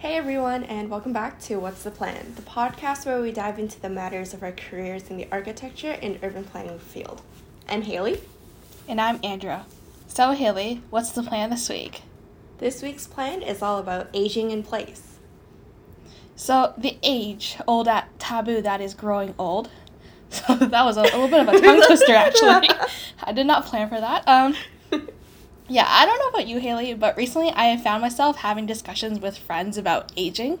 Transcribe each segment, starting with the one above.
Hey everyone, and welcome back to What's the Plan, the podcast where we dive into the matters of our careers in the architecture and urban planning field. I'm Haley. And I'm Andrea. So, Haley, what's the plan this week? This week's plan is all about aging in place. So, the age old at taboo that is growing old. So, that was a, a little bit of a tongue twister, actually. I did not plan for that. Um, yeah, I don't know about you, Haley, but recently I have found myself having discussions with friends about aging,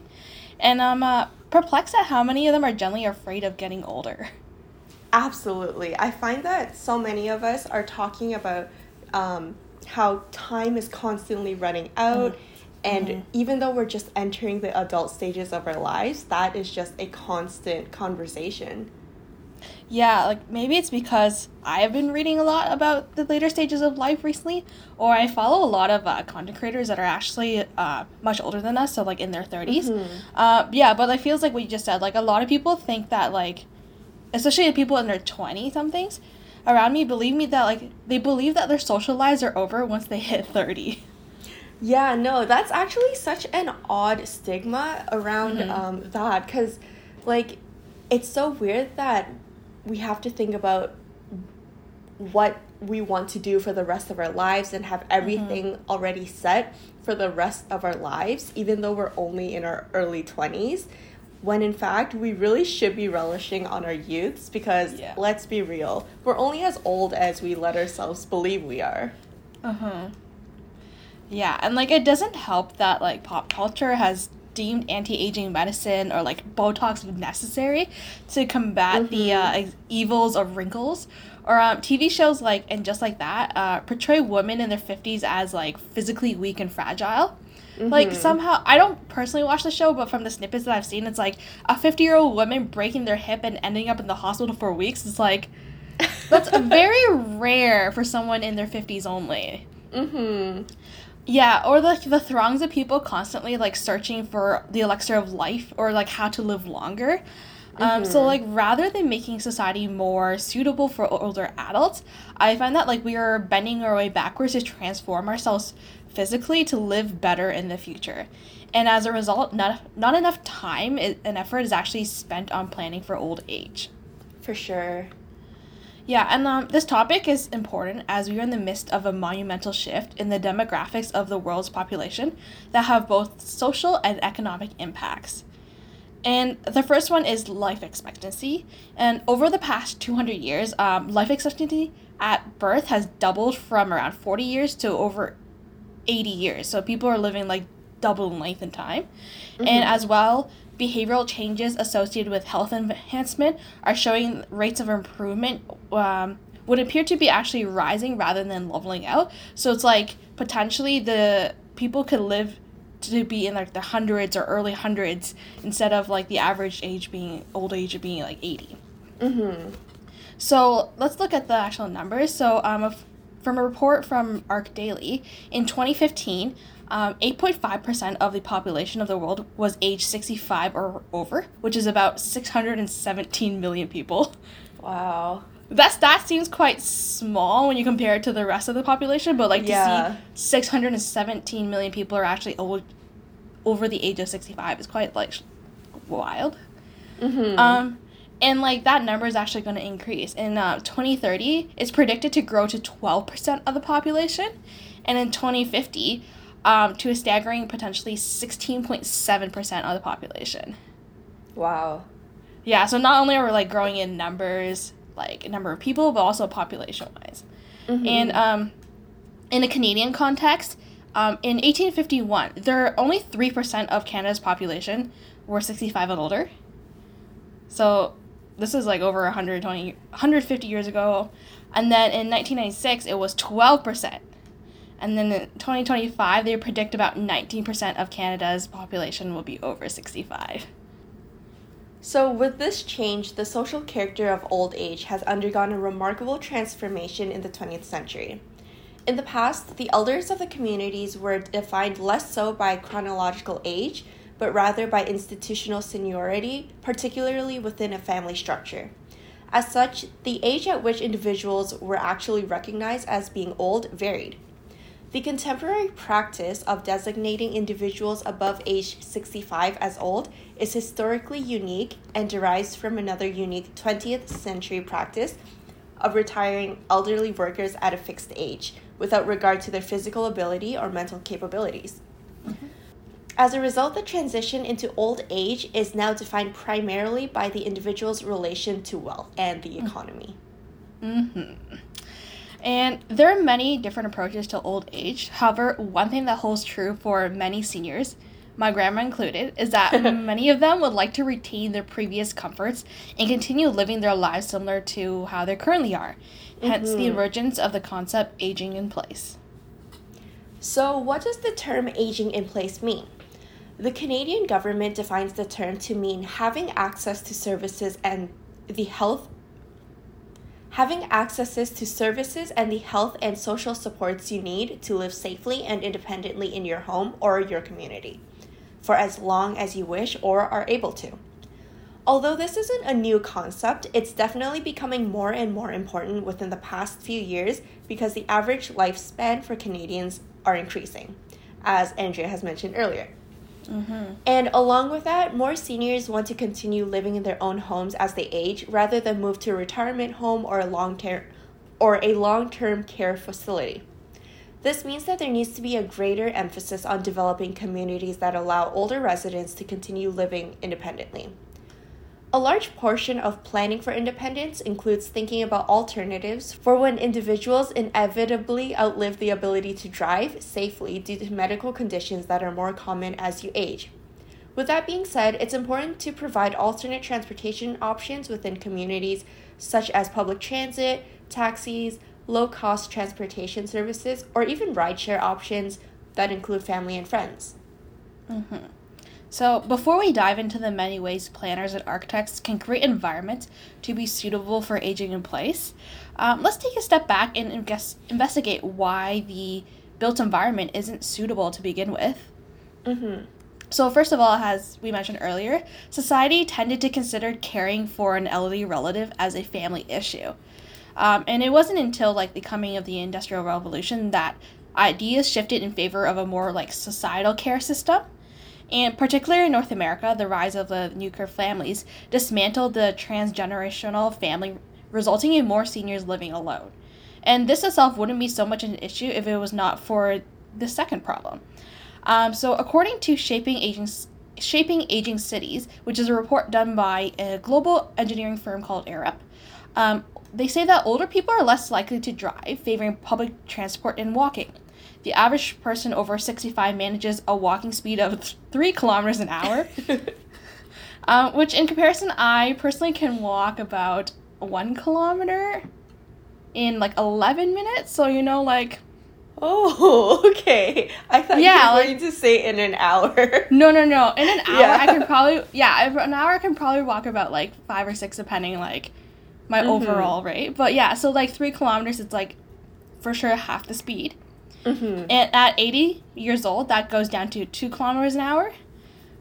and I'm uh, perplexed at how many of them are generally afraid of getting older. Absolutely. I find that so many of us are talking about um, how time is constantly running out. Mm-hmm. And mm-hmm. even though we're just entering the adult stages of our lives, that is just a constant conversation. Yeah, like maybe it's because I have been reading a lot about the later stages of life recently, or I follow a lot of uh, content creators that are actually uh, much older than us, so like in their 30s. Mm-hmm. Uh, yeah, but it feels like what you just said. Like a lot of people think that, like, especially the people in their 20 somethings around me, believe me that, like, they believe that their social lives are over once they hit 30. Yeah, no, that's actually such an odd stigma around mm-hmm. um, that because, like, it's so weird that we have to think about what we want to do for the rest of our lives and have everything mm-hmm. already set for the rest of our lives, even though we're only in our early 20s. When in fact, we really should be relishing on our youths because yeah. let's be real, we're only as old as we let ourselves believe we are. Uh huh. Yeah, and like it doesn't help that like pop culture has deemed anti-aging medicine or like Botox necessary to combat mm-hmm. the uh, evils of wrinkles. Or um, TV shows like and just like that uh, portray women in their fifties as like physically weak and fragile. Mm-hmm. Like somehow I don't personally watch the show, but from the snippets that I've seen, it's like a fifty-year-old woman breaking their hip and ending up in the hospital for weeks. It's like that's very rare for someone in their fifties only. Mm-hmm. Yeah, or the the throngs of people constantly like searching for the elixir of life or like how to live longer. Um, mm-hmm. So like rather than making society more suitable for older adults, I find that like we are bending our way backwards to transform ourselves physically to live better in the future. And as a result, not not enough time and effort is actually spent on planning for old age. For sure. Yeah, and um, this topic is important as we are in the midst of a monumental shift in the demographics of the world's population that have both social and economic impacts. And the first one is life expectancy. And over the past 200 years, um, life expectancy at birth has doubled from around 40 years to over 80 years. So people are living like double in length in time. Mm-hmm. And as well, behavioral changes associated with health enhancement are showing rates of improvement um, would appear to be actually rising rather than leveling out. So it's like potentially the people could live to be in like the hundreds or early hundreds instead of like the average age being old age of being like 80. Mm-hmm. So let's look at the actual numbers. So um, from a report from ArchDaily, in 2015, um, 8.5% of the population of the world was age 65 or over, which is about 617 million people. Wow. That stat seems quite small when you compare it to the rest of the population, but like yeah. to see 617 million people are actually old, over the age of 65 is quite like wild. Mm-hmm. Um, and like that number is actually going to increase in uh, 2030 it's predicted to grow to 12% of the population and in 2050 um, to a staggering potentially 16.7% of the population. Wow. Yeah, so not only are we like growing in numbers, like number of people, but also population wise. Mm-hmm. And um, in a Canadian context, um, in 1851, there are only 3% of Canada's population were 65 and older. So this is like over 120, 150 years ago. And then in 1996, it was 12%. And then in 2025, they predict about 19% of Canada's population will be over 65. So, with this change, the social character of old age has undergone a remarkable transformation in the 20th century. In the past, the elders of the communities were defined less so by chronological age, but rather by institutional seniority, particularly within a family structure. As such, the age at which individuals were actually recognized as being old varied. The contemporary practice of designating individuals above age 65 as old is historically unique and derives from another unique 20th century practice of retiring elderly workers at a fixed age without regard to their physical ability or mental capabilities. As a result, the transition into old age is now defined primarily by the individual's relation to wealth and the economy. Mm-hmm. And there are many different approaches to old age. However, one thing that holds true for many seniors, my grandma included, is that many of them would like to retain their previous comforts and continue living their lives similar to how they currently are. Hence, mm-hmm. the emergence of the concept aging in place. So, what does the term aging in place mean? The Canadian government defines the term to mean having access to services and the health having accesses to services and the health and social supports you need to live safely and independently in your home or your community for as long as you wish or are able to. Although this isn't a new concept, it's definitely becoming more and more important within the past few years because the average lifespan for Canadians are increasing, as Andrea has mentioned earlier. Mm-hmm. And along with that, more seniors want to continue living in their own homes as they age rather than move to a retirement home or a long term or a long-term care facility. This means that there needs to be a greater emphasis on developing communities that allow older residents to continue living independently. A large portion of planning for independence includes thinking about alternatives for when individuals inevitably outlive the ability to drive safely due to medical conditions that are more common as you age. With that being said, it's important to provide alternate transportation options within communities such as public transit, taxis, low cost transportation services, or even rideshare options that include family and friends. Mm-hmm. So, before we dive into the many ways planners and architects can create environments to be suitable for aging in place, um, let's take a step back and investigate why the built environment isn't suitable to begin with. Mm-hmm. So, first of all, as we mentioned earlier, society tended to consider caring for an elderly relative as a family issue. Um, and it wasn't until like the coming of the Industrial Revolution that ideas shifted in favor of a more like societal care system. And particularly in North America, the rise of the nuclear families dismantled the transgenerational family, resulting in more seniors living alone. And this itself wouldn't be so much an issue if it was not for the second problem. Um, so, according to Shaping Aging, Shaping Aging Cities, which is a report done by a global engineering firm called Arup, um, they say that older people are less likely to drive, favoring public transport and walking. The average person over 65 manages a walking speed of 3 kilometers an hour, um, which in comparison, I personally can walk about 1 kilometer in like 11 minutes. So, you know, like. Oh, okay. I thought yeah, you were like, going to say in an hour. No, no, no. In an hour, yeah. I can probably, yeah, an hour I can probably walk about like five or six, depending like my mm-hmm. overall rate. But yeah, so like three kilometers, it's like for sure half the speed. Mm-hmm. And at 80 years old, that goes down to two kilometers an hour.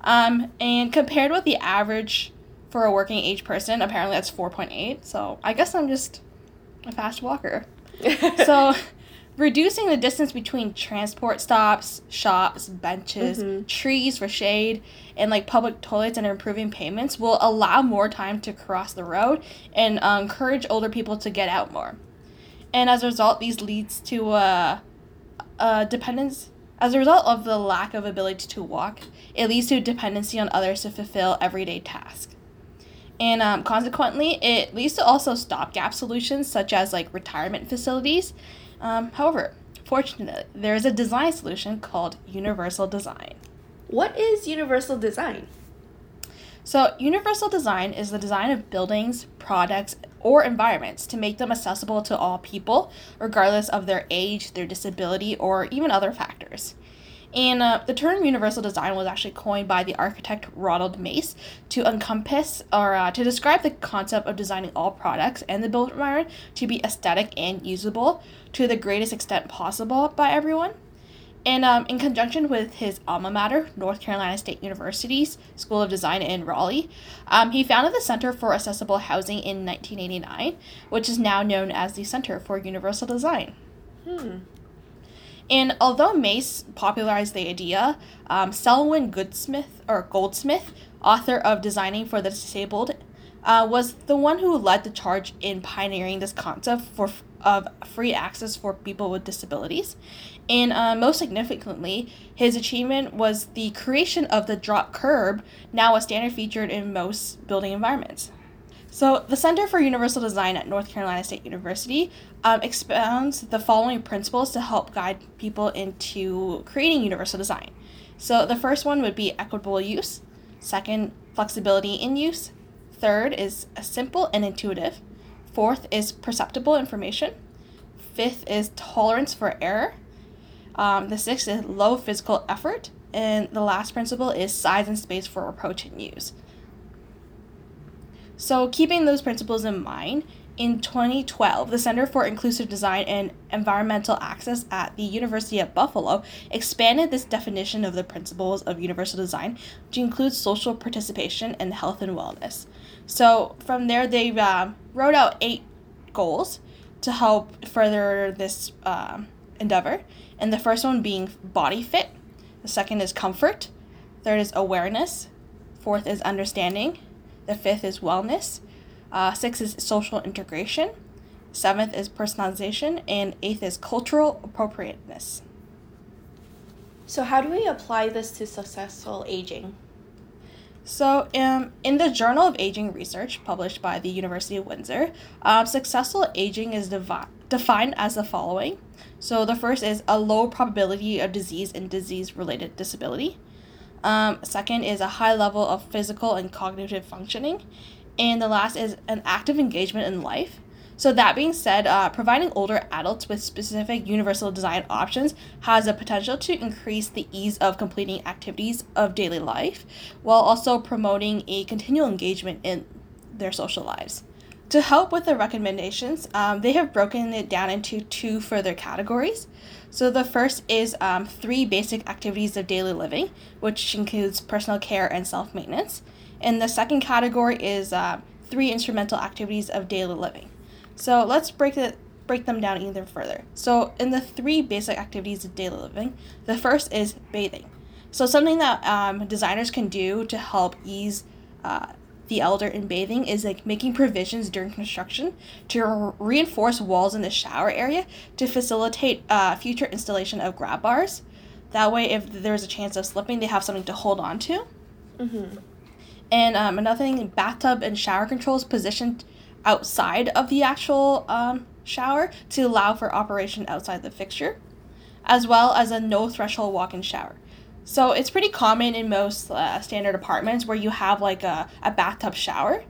Um, and compared with the average for a working age person, apparently that's 4.8. So I guess I'm just a fast walker. so reducing the distance between transport stops, shops, benches, mm-hmm. trees for shade, and like public toilets and improving pavements will allow more time to cross the road and uh, encourage older people to get out more. And as a result, these leads to uh, uh, dependence as a result of the lack of ability to walk it leads to dependency on others to fulfill everyday tasks. And um, consequently it leads to also stopgap solutions such as like retirement facilities. Um, however fortunately there is a design solution called universal design. What is universal design? So, universal design is the design of buildings, products, or environments to make them accessible to all people, regardless of their age, their disability, or even other factors. And uh, the term universal design was actually coined by the architect Ronald Mace to encompass or uh, to describe the concept of designing all products and the built environment to be aesthetic and usable to the greatest extent possible by everyone. And um, in conjunction with his alma mater, North Carolina State University's School of Design in Raleigh, um, he founded the Center for Accessible Housing in 1989, which is now known as the Center for Universal Design. Hmm. And although Mace popularized the idea, um, Selwyn Goodsmith or Goldsmith, author of Designing for the Disabled, uh, was the one who led the charge in pioneering this concept for of free access for people with disabilities. And uh, most significantly, his achievement was the creation of the drop curb, now a standard featured in most building environments. So, the Center for Universal Design at North Carolina State University um, expounds the following principles to help guide people into creating universal design. So, the first one would be equitable use, second, flexibility in use, third is simple and intuitive, fourth is perceptible information, fifth is tolerance for error, um, the sixth is low physical effort, and the last principle is size and space for approach and use. So, keeping those principles in mind, in 2012, the Center for Inclusive Design and Environmental Access at the University of Buffalo expanded this definition of the principles of universal design to include social participation and health and wellness. So, from there, they uh, wrote out eight goals to help further this uh, endeavor. And the first one being body fit, the second is comfort, third is awareness, fourth is understanding the fifth is wellness. Uh, sixth is social integration. Seventh is personalization. And eighth is cultural appropriateness. So, how do we apply this to successful aging? So, um, in the Journal of Aging Research, published by the University of Windsor, um, successful aging is devi- defined as the following. So, the first is a low probability of disease and disease related disability. Um, second is a high level of physical and cognitive functioning. And the last is an active engagement in life. So, that being said, uh, providing older adults with specific universal design options has a potential to increase the ease of completing activities of daily life while also promoting a continual engagement in their social lives. To help with the recommendations, um, they have broken it down into two further categories. So the first is um, three basic activities of daily living, which includes personal care and self maintenance. And the second category is uh, three instrumental activities of daily living. So let's break it break them down even further. So in the three basic activities of daily living, the first is bathing. So something that um, designers can do to help ease uh, the elder in bathing is like making provisions during construction to re- reinforce walls in the shower area to facilitate uh, future installation of grab bars. That way, if there's a chance of slipping, they have something to hold on to. Mm-hmm. And um, another thing, bathtub and shower controls positioned outside of the actual um, shower to allow for operation outside the fixture, as well as a no threshold walk in shower. So it's pretty common in most uh, standard apartments where you have like a, a bathtub shower.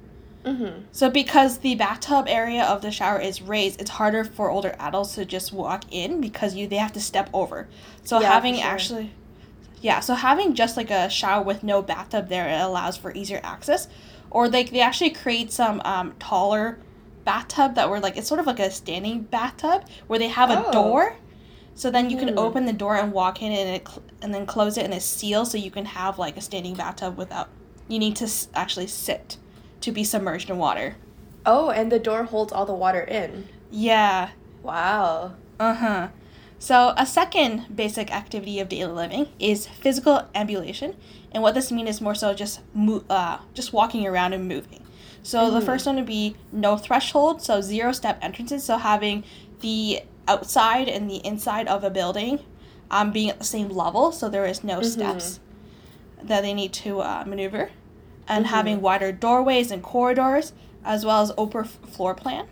Mm-hmm. So because the bathtub area of the shower is raised, it's harder for older adults to just walk in because you they have to step over. So yeah, having sure. actually yeah, so having just like a shower with no bathtub there it allows for easier access. Or like they actually create some um, taller bathtub that were like it's sort of like a standing bathtub where they have oh. a door so then you can mm. open the door and walk in and it cl- and then close it and it's sealed so you can have like a standing bathtub without you need to s- actually sit to be submerged in water. Oh, and the door holds all the water in. Yeah. Wow. Uh-huh. So a second basic activity of daily living is physical ambulation, and what this means is more so just mo- uh, just walking around and moving. So mm. the first one would be no threshold, so zero step entrances, so having the outside and the inside of a building um, being at the same level, so there is no mm-hmm. steps that they need to uh, maneuver, and mm-hmm. having wider doorways and corridors, as well as open floor plan.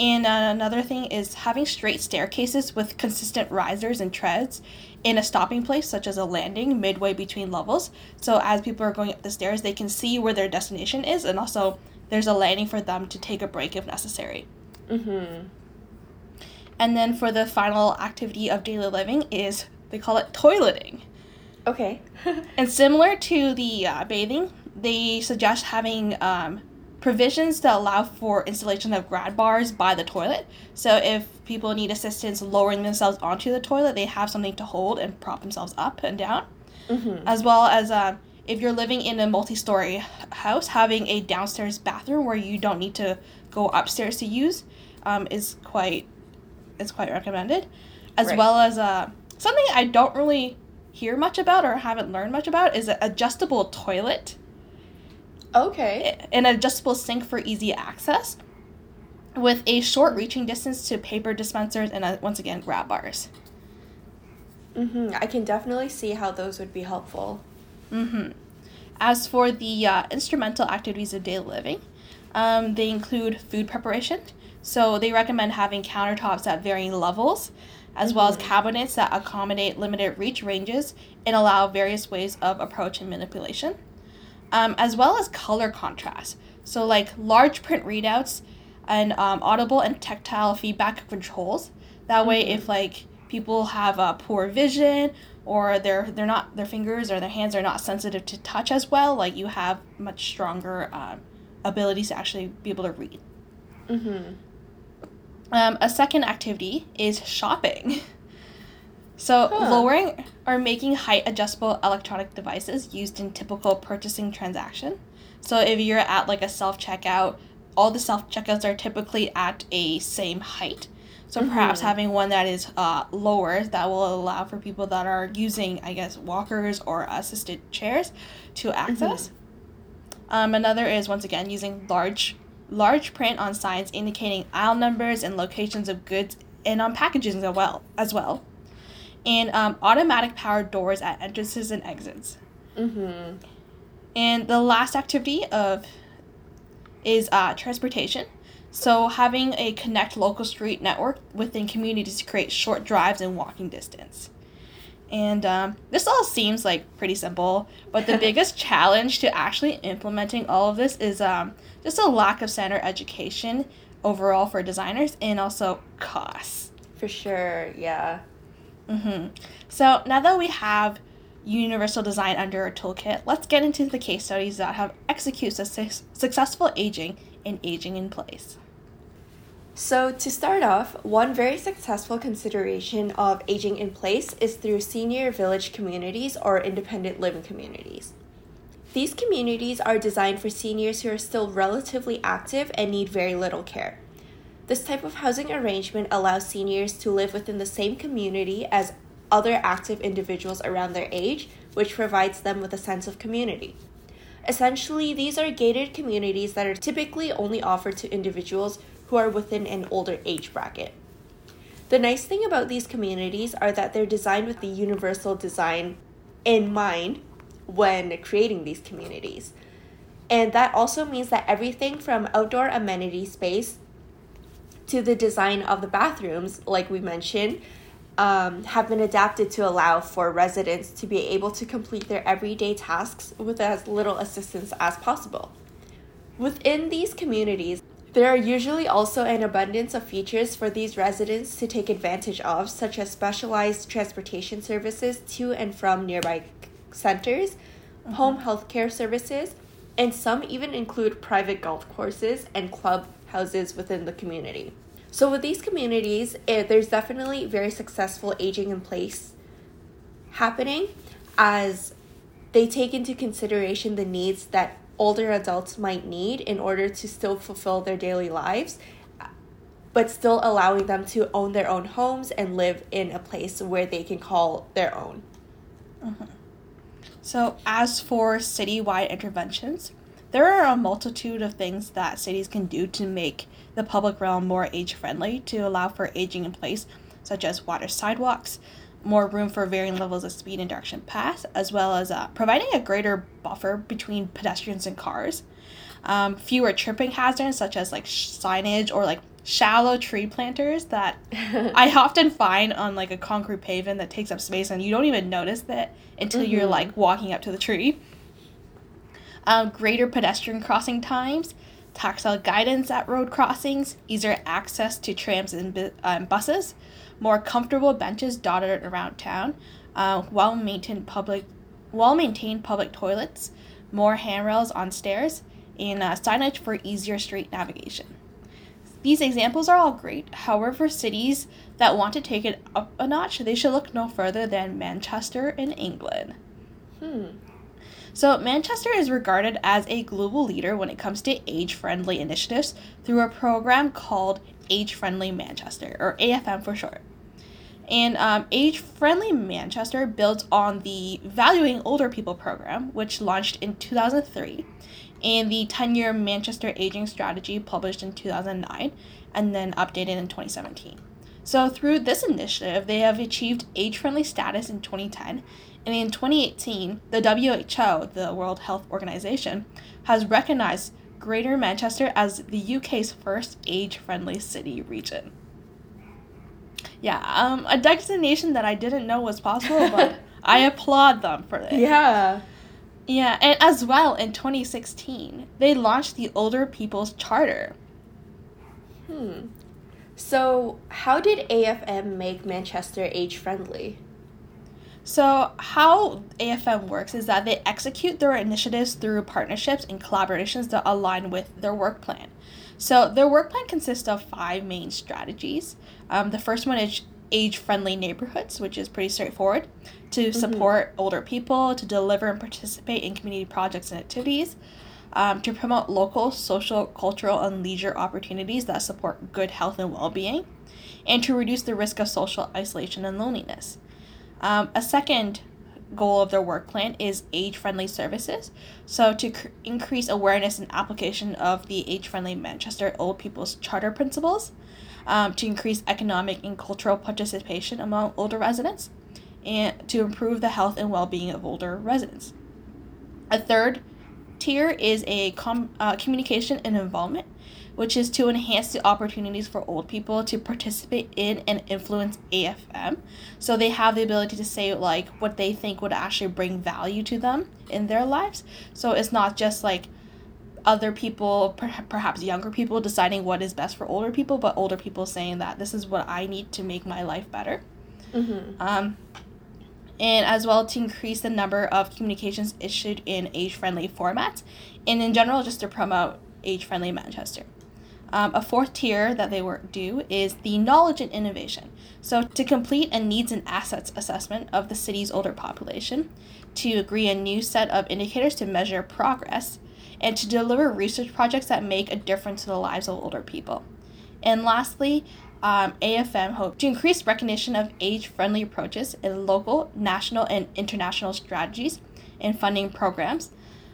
And uh, another thing is having straight staircases with consistent risers and treads in a stopping place, such as a landing midway between levels. So as people are going up the stairs, they can see where their destination is, and also there's a landing for them to take a break if necessary. Mm-hmm. And then for the final activity of daily living is they call it toileting. Okay. and similar to the uh, bathing, they suggest having um, provisions to allow for installation of grab bars by the toilet. So if people need assistance lowering themselves onto the toilet, they have something to hold and prop themselves up and down. Mm-hmm. As well as uh, if you're living in a multi-story house, having a downstairs bathroom where you don't need to go upstairs to use um, is quite is quite recommended, as right. well as uh, something I don't really hear much about or haven't learned much about is an adjustable toilet. Okay. An adjustable sink for easy access with a short reaching distance to paper dispensers and, uh, once again, grab bars. Mm-hmm. I can definitely see how those would be helpful. Mm-hmm. As for the uh, instrumental activities of daily living, um, they include food preparation. So they recommend having countertops at varying levels, as mm-hmm. well as mm-hmm. cabinets that accommodate limited reach ranges and allow various ways of approach and manipulation, um, as well as color contrast. So like large print readouts and um, audible and tactile feedback controls. That way, mm-hmm. if like people have a poor vision or they're they're not their fingers or their hands are not sensitive to touch as well, like you have much stronger um, abilities to actually be able to read. Mm-hmm. Um, a second activity is shopping. So, huh. lowering or making height adjustable electronic devices used in typical purchasing transaction. So, if you're at like a self checkout all the self checkouts are typically at a same height. So mm-hmm. perhaps having one that is uh, lower that will allow for people that are using, I guess, walkers or assisted chairs to access. Mm-hmm. Um, another is once again using large large print on signs indicating aisle numbers and locations of goods and on packaging as well as well. And um, automatic powered doors at entrances and exits. Mm-hmm. And the last activity of is uh, transportation. So having a connect local street network within communities to create short drives and walking distance. And um, this all seems like pretty simple, but the biggest challenge to actually implementing all of this is um, just a lack of center education overall for designers and also costs. For sure, yeah. Mm-hmm. So now that we have universal design under our toolkit, let's get into the case studies that have executed su- successful aging and aging in place. So, to start off, one very successful consideration of aging in place is through senior village communities or independent living communities. These communities are designed for seniors who are still relatively active and need very little care. This type of housing arrangement allows seniors to live within the same community as other active individuals around their age, which provides them with a sense of community. Essentially, these are gated communities that are typically only offered to individuals who are within an older age bracket. The nice thing about these communities are that they're designed with the universal design in mind when creating these communities. And that also means that everything from outdoor amenity space to the design of the bathrooms, like we mentioned, um, have been adapted to allow for residents to be able to complete their everyday tasks with as little assistance as possible. Within these communities, there are usually also an abundance of features for these residents to take advantage of, such as specialized transportation services to and from nearby centers, mm-hmm. home healthcare services, and some even include private golf courses and club houses within the community. So with these communities, it, there's definitely very successful aging in place happening as they take into consideration the needs that older adults might need in order to still fulfill their daily lives but still allowing them to own their own homes and live in a place where they can call their own. Mm-hmm. So, as for citywide interventions, there are a multitude of things that cities can do to make the public realm more age friendly to allow for aging in place, such as water sidewalks, more room for varying levels of speed and direction pass, as well as uh, providing a greater buffer between pedestrians and cars. Um, fewer tripping hazards, such as like signage or like shallow tree planters that I often find on like a concrete pavement that takes up space and you don't even notice that until mm-hmm. you're like walking up to the tree. Greater pedestrian crossing times, tactile guidance at road crossings, easier access to trams and um, buses, more comfortable benches dotted around town, uh, well maintained public, well maintained public toilets, more handrails on stairs, and uh, signage for easier street navigation. These examples are all great. However, cities that want to take it up a notch, they should look no further than Manchester in England. Hmm. So, Manchester is regarded as a global leader when it comes to age friendly initiatives through a program called Age Friendly Manchester, or AFM for short. And um, Age Friendly Manchester builds on the Valuing Older People program, which launched in 2003, and the 10 year Manchester Aging Strategy published in 2009 and then updated in 2017. So, through this initiative, they have achieved age friendly status in 2010. And in 2018, the WHO, the World Health Organization, has recognized Greater Manchester as the UK's first age friendly city region. Yeah, um, a destination that I didn't know was possible, but I applaud them for it. Yeah. Yeah, and as well in 2016, they launched the Older People's Charter. Hmm. So, how did AFM make Manchester age friendly? So, how AFM works is that they execute their initiatives through partnerships and collaborations that align with their work plan. So, their work plan consists of five main strategies. Um, the first one is age friendly neighborhoods, which is pretty straightforward to mm-hmm. support older people, to deliver and participate in community projects and activities, um, to promote local, social, cultural, and leisure opportunities that support good health and well being, and to reduce the risk of social isolation and loneliness. Um, a second goal of their work plan is age friendly services. So, to cr- increase awareness and application of the age friendly Manchester Old People's Charter principles, um, to increase economic and cultural participation among older residents, and to improve the health and well being of older residents. A third tier is a com- uh, communication and involvement, which is to enhance the opportunities for old people to participate in and influence AFM. So they have the ability to say like what they think would actually bring value to them in their lives. So it's not just like other people, per- perhaps younger people, deciding what is best for older people, but older people saying that this is what I need to make my life better. Mm-hmm. Um, and as well to increase the number of communications issued in age friendly formats, and in general, just to promote age friendly Manchester. Um, a fourth tier that they were do is the knowledge and innovation. So, to complete a needs and assets assessment of the city's older population, to agree a new set of indicators to measure progress, and to deliver research projects that make a difference to the lives of older people. And lastly, um, AFM hopes to increase recognition of age friendly approaches in local, national, and international strategies and funding programs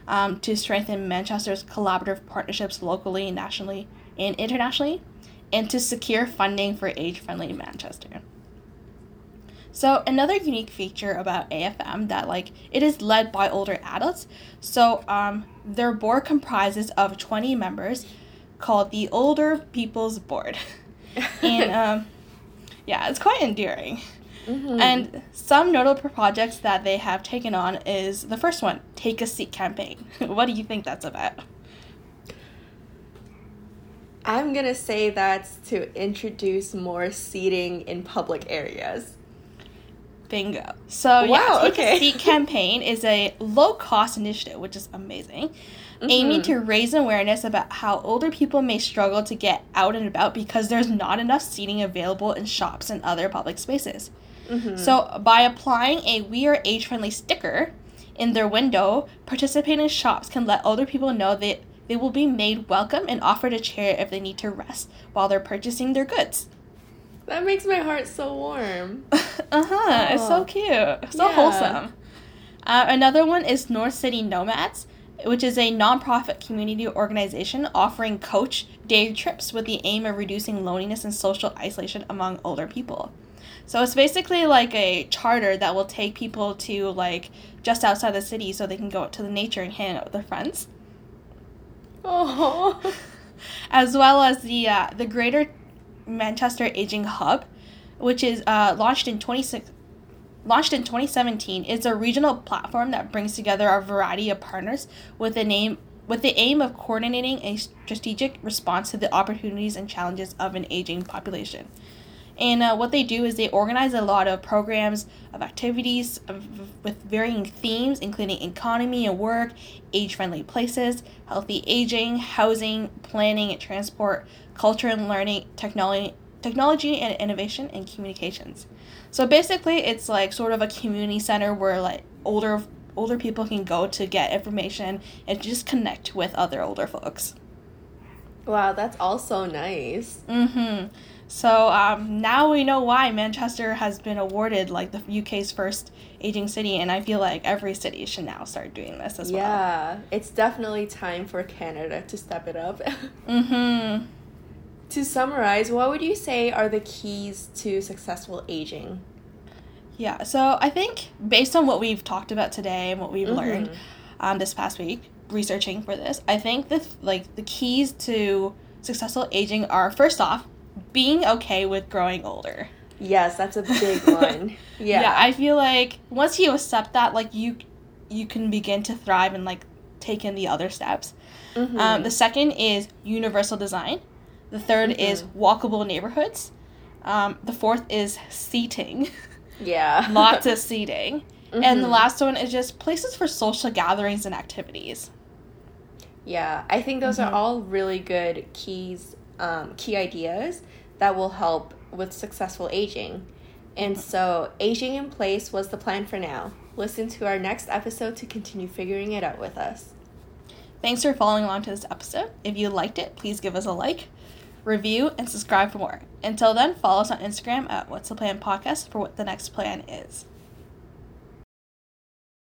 um, to strengthen Manchester's collaborative partnerships locally, and nationally, and internationally, and to secure funding for age friendly Manchester. So another unique feature about AFM that like it is led by older adults. So um, their board comprises of 20 members called the Older People's Board. and um, yeah, it's quite endearing. Mm-hmm. And some notable projects that they have taken on is the first one, Take a Seat campaign. what do you think that's about? I'm gonna say that's to introduce more seating in public areas. Bingo. So wow, yeah, Take okay. a Seat campaign is a low cost initiative, which is amazing mm-hmm. aiming to raise awareness about how older people may struggle to get out and about because there's not enough seating available in shops and other public spaces. Mm-hmm. So, by applying a We Are Age Friendly sticker in their window, participating shops can let older people know that they will be made welcome and offered a chair if they need to rest while they're purchasing their goods. That makes my heart so warm. uh huh. It's so cute. So yeah. wholesome. Uh, another one is North City Nomads which is a nonprofit community organization offering coach day trips with the aim of reducing loneliness and social isolation among older people. So it's basically like a charter that will take people to like just outside the city so they can go out to the nature and hang out with their friends. Oh. As well as the uh, the Greater Manchester Aging Hub, which is uh, launched in 26, launched in 2017, is a regional platform that brings together a variety of partners with the name with the aim of coordinating a strategic response to the opportunities and challenges of an aging population. And uh, what they do is they organize a lot of programs of activities of, with varying themes, including economy and work, age friendly places, healthy aging, housing, planning and transport, culture and learning, technology, technology and innovation, and communications. So basically, it's like sort of a community center where like older older people can go to get information and just connect with other older folks. Wow, that's also nice. Mhm. So um, now we know why Manchester has been awarded like the UK's first aging city, and I feel like every city should now start doing this as yeah, well. Yeah, it's definitely time for Canada to step it up. mm-hmm. To summarize, what would you say are the keys to successful aging? Yeah, so I think based on what we've talked about today and what we've mm-hmm. learned um, this past week, researching for this, I think the like the keys to successful aging are first off being okay with growing older. Yes, that's a big one. Yeah. Yeah, I feel like once you accept that, like you, you can begin to thrive and like take in the other steps. Mm-hmm. Um, the second is universal design. The 3rd mm-hmm. is walkable neighborhoods. Um, the fourth is seating. Yeah. Lots of seating. Mm-hmm. And the mm-hmm. last one is just places for social gatherings and activities. Yeah, I think those are mm-hmm. all really good keys, um, key ideas that will help with successful aging. And so, aging in place was the plan for now. Listen to our next episode to continue figuring it out with us. Thanks for following along to this episode. If you liked it, please give us a like, review, and subscribe for more. Until then, follow us on Instagram at What's the Plan Podcast for what the next plan is.